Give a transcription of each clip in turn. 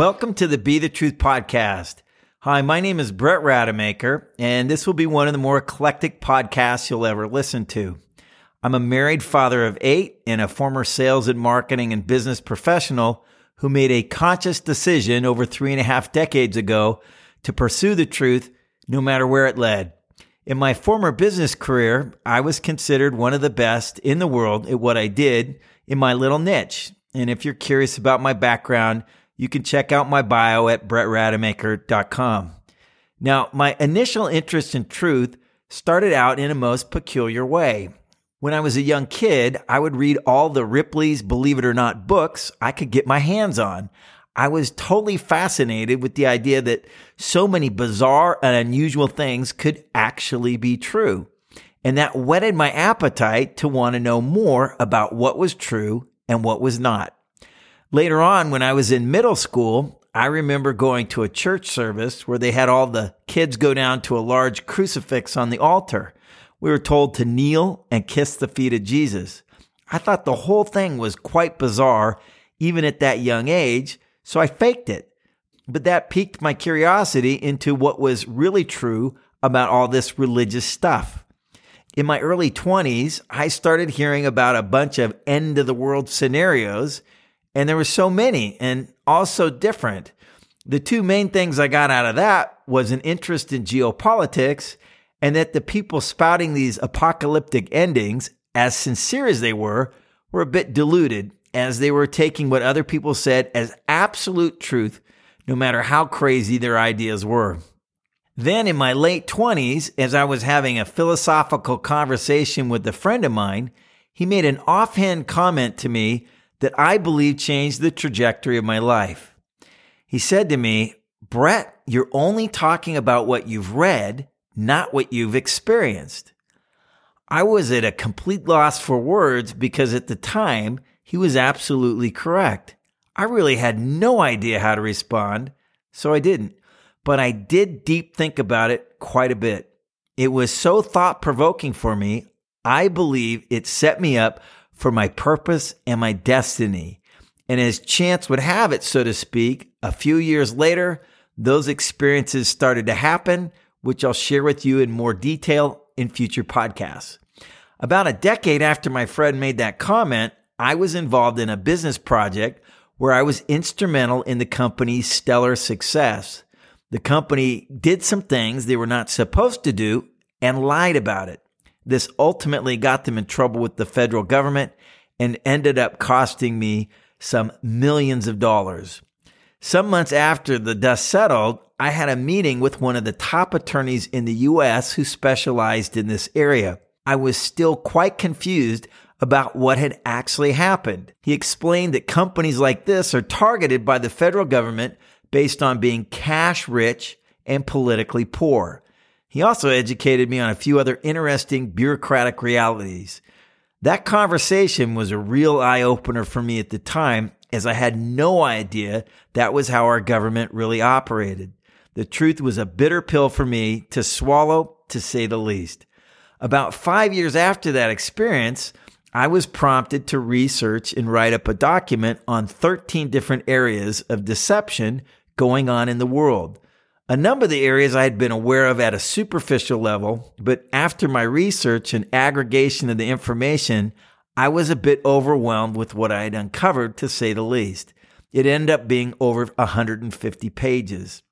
Welcome to the Be the Truth podcast. Hi, my name is Brett Rademacher, and this will be one of the more eclectic podcasts you'll ever listen to. I'm a married father of eight and a former sales and marketing and business professional who made a conscious decision over three and a half decades ago to pursue the truth no matter where it led. In my former business career, I was considered one of the best in the world at what I did in my little niche. And if you're curious about my background, you can check out my bio at brettrademacher.com. Now, my initial interest in truth started out in a most peculiar way. When I was a young kid, I would read all the Ripley's Believe It or Not books I could get my hands on. I was totally fascinated with the idea that so many bizarre and unusual things could actually be true. And that whetted my appetite to want to know more about what was true and what was not. Later on, when I was in middle school, I remember going to a church service where they had all the kids go down to a large crucifix on the altar. We were told to kneel and kiss the feet of Jesus. I thought the whole thing was quite bizarre, even at that young age, so I faked it. But that piqued my curiosity into what was really true about all this religious stuff. In my early 20s, I started hearing about a bunch of end of the world scenarios and there were so many and all so different. The two main things I got out of that was an interest in geopolitics and that the people spouting these apocalyptic endings, as sincere as they were, were a bit deluded as they were taking what other people said as absolute truth, no matter how crazy their ideas were. Then in my late 20s, as I was having a philosophical conversation with a friend of mine, he made an offhand comment to me that I believe changed the trajectory of my life. He said to me, Brett, you're only talking about what you've read, not what you've experienced. I was at a complete loss for words because at the time he was absolutely correct. I really had no idea how to respond, so I didn't. But I did deep think about it quite a bit. It was so thought provoking for me, I believe it set me up for my purpose and my destiny. And as chance would have it, so to speak, a few years later, those experiences started to happen, which I'll share with you in more detail in future podcasts. About a decade after my friend made that comment, I was involved in a business project where I was instrumental in the company's stellar success. The company did some things they were not supposed to do and lied about it. This ultimately got them in trouble with the federal government and ended up costing me some millions of dollars. Some months after the dust settled, I had a meeting with one of the top attorneys in the US who specialized in this area. I was still quite confused about what had actually happened. He explained that companies like this are targeted by the federal government based on being cash rich and politically poor. He also educated me on a few other interesting bureaucratic realities. That conversation was a real eye opener for me at the time, as I had no idea that was how our government really operated. The truth was a bitter pill for me to swallow, to say the least. About five years after that experience, I was prompted to research and write up a document on 13 different areas of deception going on in the world. A number of the areas I had been aware of at a superficial level, but after my research and aggregation of the information, I was a bit overwhelmed with what I had uncovered, to say the least. It ended up being over 150 pages.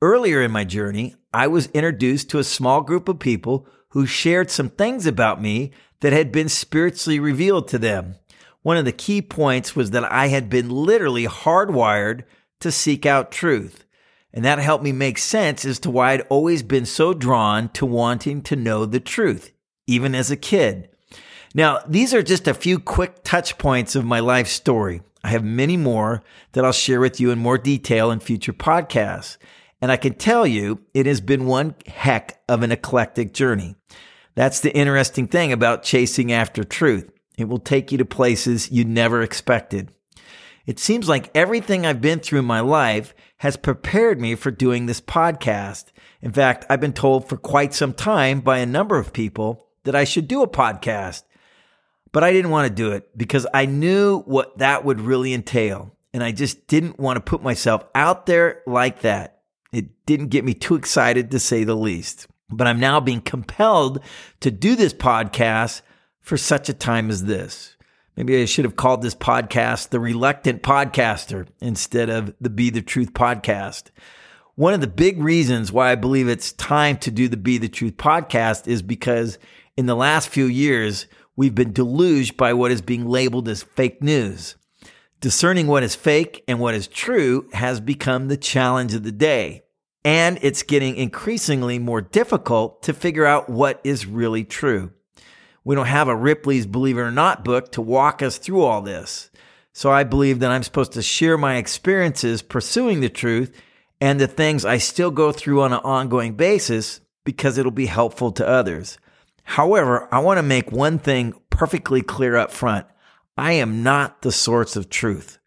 Earlier in my journey, I was introduced to a small group of people who shared some things about me that had been spiritually revealed to them. One of the key points was that I had been literally hardwired to seek out truth. And that helped me make sense as to why I'd always been so drawn to wanting to know the truth, even as a kid. Now, these are just a few quick touch points of my life story. I have many more that I'll share with you in more detail in future podcasts. And I can tell you, it has been one heck of an eclectic journey. That's the interesting thing about chasing after truth. It will take you to places you never expected. It seems like everything I've been through in my life has prepared me for doing this podcast. In fact, I've been told for quite some time by a number of people that I should do a podcast. But I didn't want to do it because I knew what that would really entail. and I just didn't want to put myself out there like that. It didn't get me too excited to say the least. But I'm now being compelled to do this podcast for such a time as this. Maybe I should have called this podcast The Reluctant Podcaster instead of the Be the Truth podcast. One of the big reasons why I believe it's time to do the Be the Truth podcast is because in the last few years, we've been deluged by what is being labeled as fake news. Discerning what is fake and what is true has become the challenge of the day. And it's getting increasingly more difficult to figure out what is really true. We don't have a Ripley's Believe It or Not book to walk us through all this. So I believe that I'm supposed to share my experiences pursuing the truth and the things I still go through on an ongoing basis because it'll be helpful to others. However, I want to make one thing perfectly clear up front. I am not the source of truth,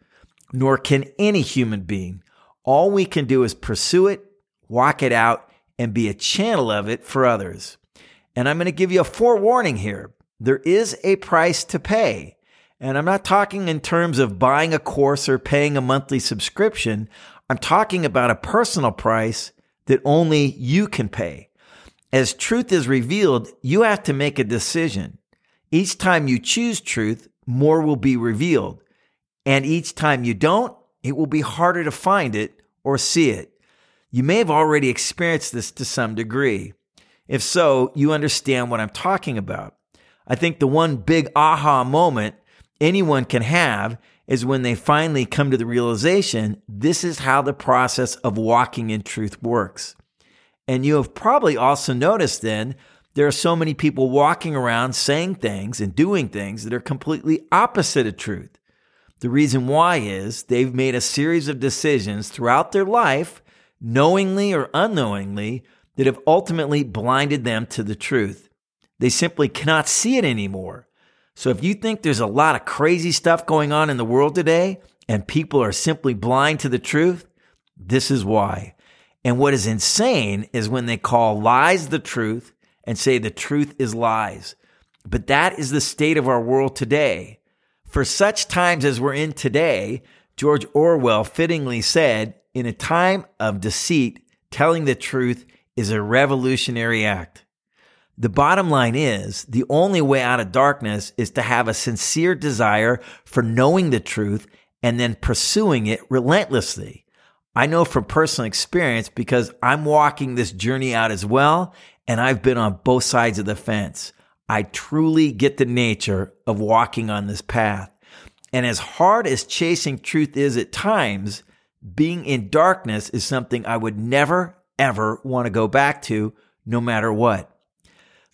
nor can any human being. All we can do is pursue it, walk it out, and be a channel of it for others. And I'm going to give you a forewarning here. There is a price to pay. And I'm not talking in terms of buying a course or paying a monthly subscription. I'm talking about a personal price that only you can pay. As truth is revealed, you have to make a decision. Each time you choose truth, more will be revealed. And each time you don't, it will be harder to find it or see it. You may have already experienced this to some degree. If so, you understand what I'm talking about. I think the one big aha moment anyone can have is when they finally come to the realization this is how the process of walking in truth works. And you have probably also noticed then there are so many people walking around saying things and doing things that are completely opposite of truth. The reason why is they've made a series of decisions throughout their life, knowingly or unknowingly, that have ultimately blinded them to the truth. They simply cannot see it anymore. So if you think there's a lot of crazy stuff going on in the world today and people are simply blind to the truth, this is why. And what is insane is when they call lies the truth and say the truth is lies. But that is the state of our world today. For such times as we're in today, George Orwell fittingly said, in a time of deceit, telling the truth is a revolutionary act. The bottom line is the only way out of darkness is to have a sincere desire for knowing the truth and then pursuing it relentlessly. I know from personal experience because I'm walking this journey out as well, and I've been on both sides of the fence. I truly get the nature of walking on this path. And as hard as chasing truth is at times, being in darkness is something I would never ever want to go back to, no matter what.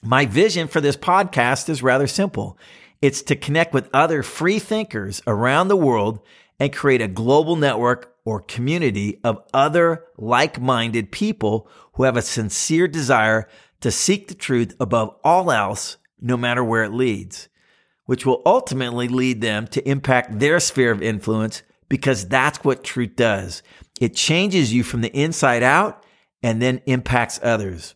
My vision for this podcast is rather simple it's to connect with other free thinkers around the world and create a global network or community of other like minded people who have a sincere desire to seek the truth above all else, no matter where it leads, which will ultimately lead them to impact their sphere of influence because that's what truth does. It changes you from the inside out and then impacts others.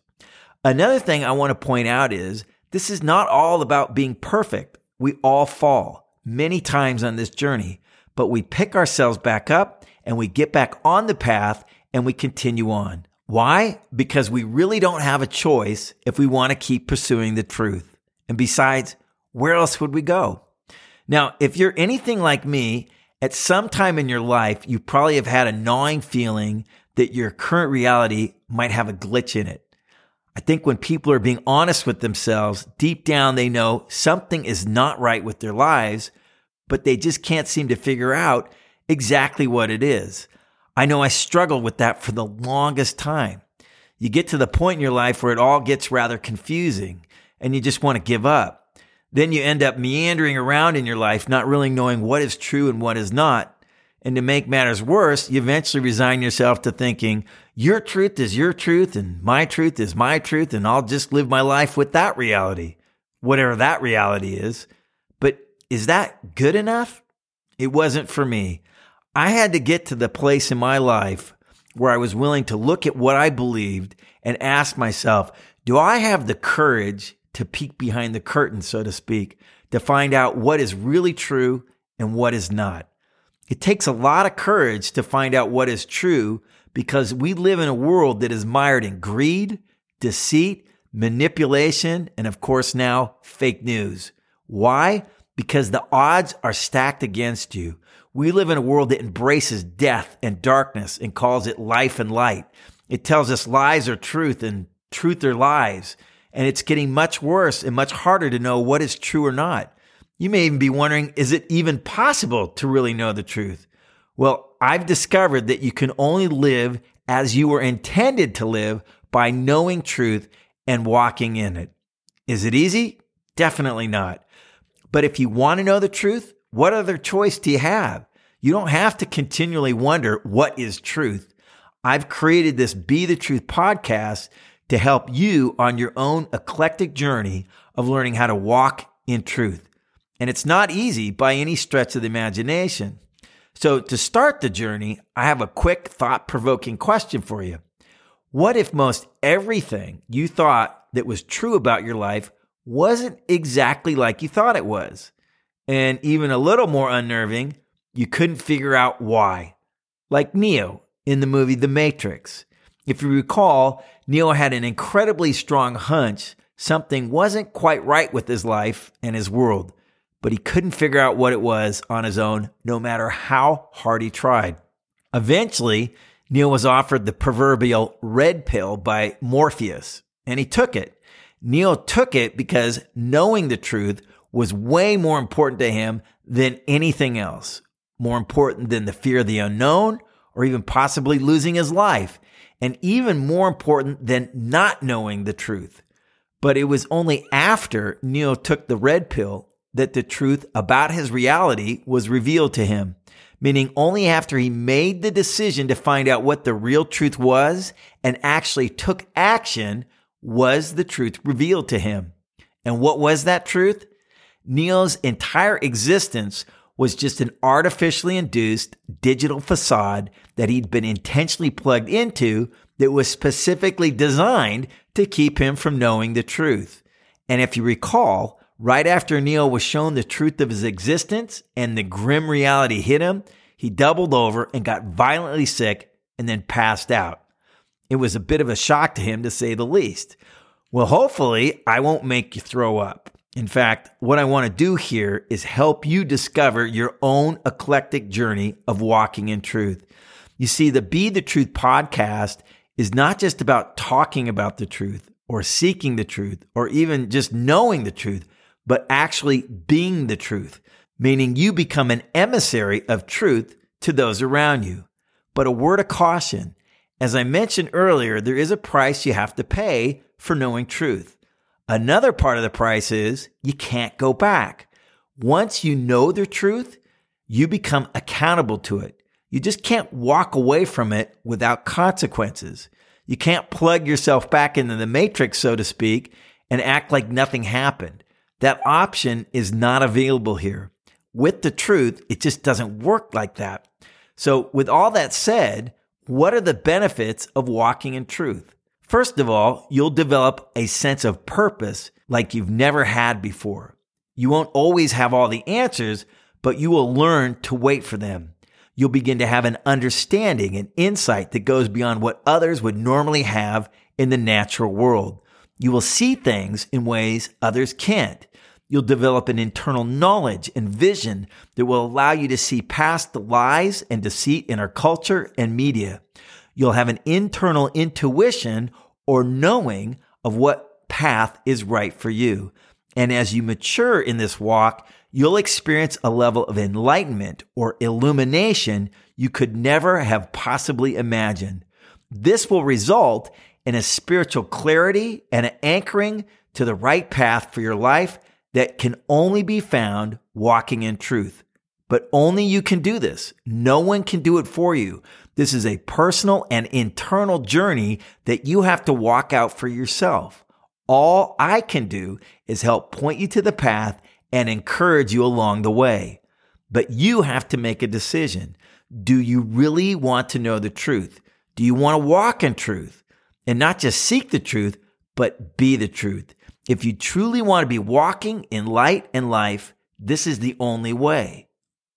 Another thing I want to point out is this is not all about being perfect. We all fall many times on this journey, but we pick ourselves back up and we get back on the path and we continue on. Why? Because we really don't have a choice if we want to keep pursuing the truth. And besides, where else would we go? Now, if you're anything like me, at some time in your life, you probably have had a gnawing feeling that your current reality might have a glitch in it. I think when people are being honest with themselves, deep down they know something is not right with their lives, but they just can't seem to figure out exactly what it is. I know I struggled with that for the longest time. You get to the point in your life where it all gets rather confusing and you just want to give up. Then you end up meandering around in your life, not really knowing what is true and what is not. And to make matters worse, you eventually resign yourself to thinking your truth is your truth and my truth is my truth, and I'll just live my life with that reality, whatever that reality is. But is that good enough? It wasn't for me. I had to get to the place in my life where I was willing to look at what I believed and ask myself, do I have the courage to peek behind the curtain, so to speak, to find out what is really true and what is not? It takes a lot of courage to find out what is true because we live in a world that is mired in greed, deceit, manipulation, and of course now fake news. Why? Because the odds are stacked against you. We live in a world that embraces death and darkness and calls it life and light. It tells us lies are truth and truth are lies. And it's getting much worse and much harder to know what is true or not. You may even be wondering, is it even possible to really know the truth? Well, I've discovered that you can only live as you were intended to live by knowing truth and walking in it. Is it easy? Definitely not. But if you want to know the truth, what other choice do you have? You don't have to continually wonder what is truth. I've created this Be the Truth podcast to help you on your own eclectic journey of learning how to walk in truth. And it's not easy by any stretch of the imagination. So, to start the journey, I have a quick thought provoking question for you. What if most everything you thought that was true about your life wasn't exactly like you thought it was? And even a little more unnerving, you couldn't figure out why. Like Neo in the movie The Matrix. If you recall, Neo had an incredibly strong hunch something wasn't quite right with his life and his world but he couldn't figure out what it was on his own, no matter how hard he tried. Eventually, Neo was offered the proverbial red pill by Morpheus, and he took it. Neo took it because knowing the truth was way more important to him than anything else, more important than the fear of the unknown or even possibly losing his life, and even more important than not knowing the truth. But it was only after Neo took the red pill that the truth about his reality was revealed to him, meaning only after he made the decision to find out what the real truth was and actually took action was the truth revealed to him. And what was that truth? Neo's entire existence was just an artificially induced digital facade that he'd been intentionally plugged into that was specifically designed to keep him from knowing the truth. And if you recall, Right after Neo was shown the truth of his existence and the grim reality hit him, he doubled over and got violently sick and then passed out. It was a bit of a shock to him, to say the least. Well, hopefully, I won't make you throw up. In fact, what I want to do here is help you discover your own eclectic journey of walking in truth. You see, the Be the Truth podcast is not just about talking about the truth or seeking the truth or even just knowing the truth but actually being the truth, meaning you become an emissary of truth to those around you. But a word of caution. As I mentioned earlier, there is a price you have to pay for knowing truth. Another part of the price is you can't go back. Once you know the truth, you become accountable to it. You just can't walk away from it without consequences. You can't plug yourself back into the matrix, so to speak, and act like nothing happened. That option is not available here. With the truth, it just doesn't work like that. So, with all that said, what are the benefits of walking in truth? First of all, you'll develop a sense of purpose like you've never had before. You won't always have all the answers, but you will learn to wait for them. You'll begin to have an understanding and insight that goes beyond what others would normally have in the natural world. You will see things in ways others can't. You'll develop an internal knowledge and vision that will allow you to see past the lies and deceit in our culture and media. You'll have an internal intuition or knowing of what path is right for you. And as you mature in this walk, you'll experience a level of enlightenment or illumination you could never have possibly imagined. This will result in a spiritual clarity and an anchoring to the right path for your life that can only be found walking in truth. But only you can do this. No one can do it for you. This is a personal and internal journey that you have to walk out for yourself. All I can do is help point you to the path and encourage you along the way. But you have to make a decision. Do you really want to know the truth? Do you want to walk in truth and not just seek the truth, but be the truth? If you truly want to be walking in light and life, this is the only way.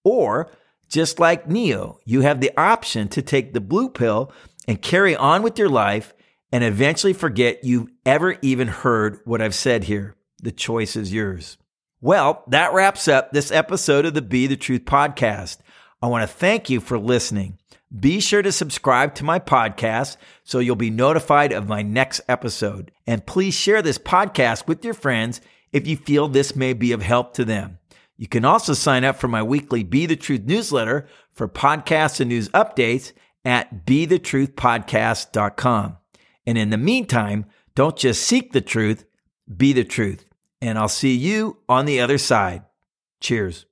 Or Just like Neo, you have the option to take the blue pill and carry on with your life and eventually forget you've ever even heard what I've said here. The choice is yours. Well, that wraps up this episode of the Be the Truth podcast. I want to thank you for listening. Be sure to subscribe to my podcast so you'll be notified of my next episode. And please share this podcast with your friends if you feel this may be of help to them. You can also sign up for my weekly Be the Truth newsletter for podcasts and news updates at bethetruthpodcast.com. And in the meantime, don't just seek the truth, be the truth. And I'll see you on the other side. Cheers.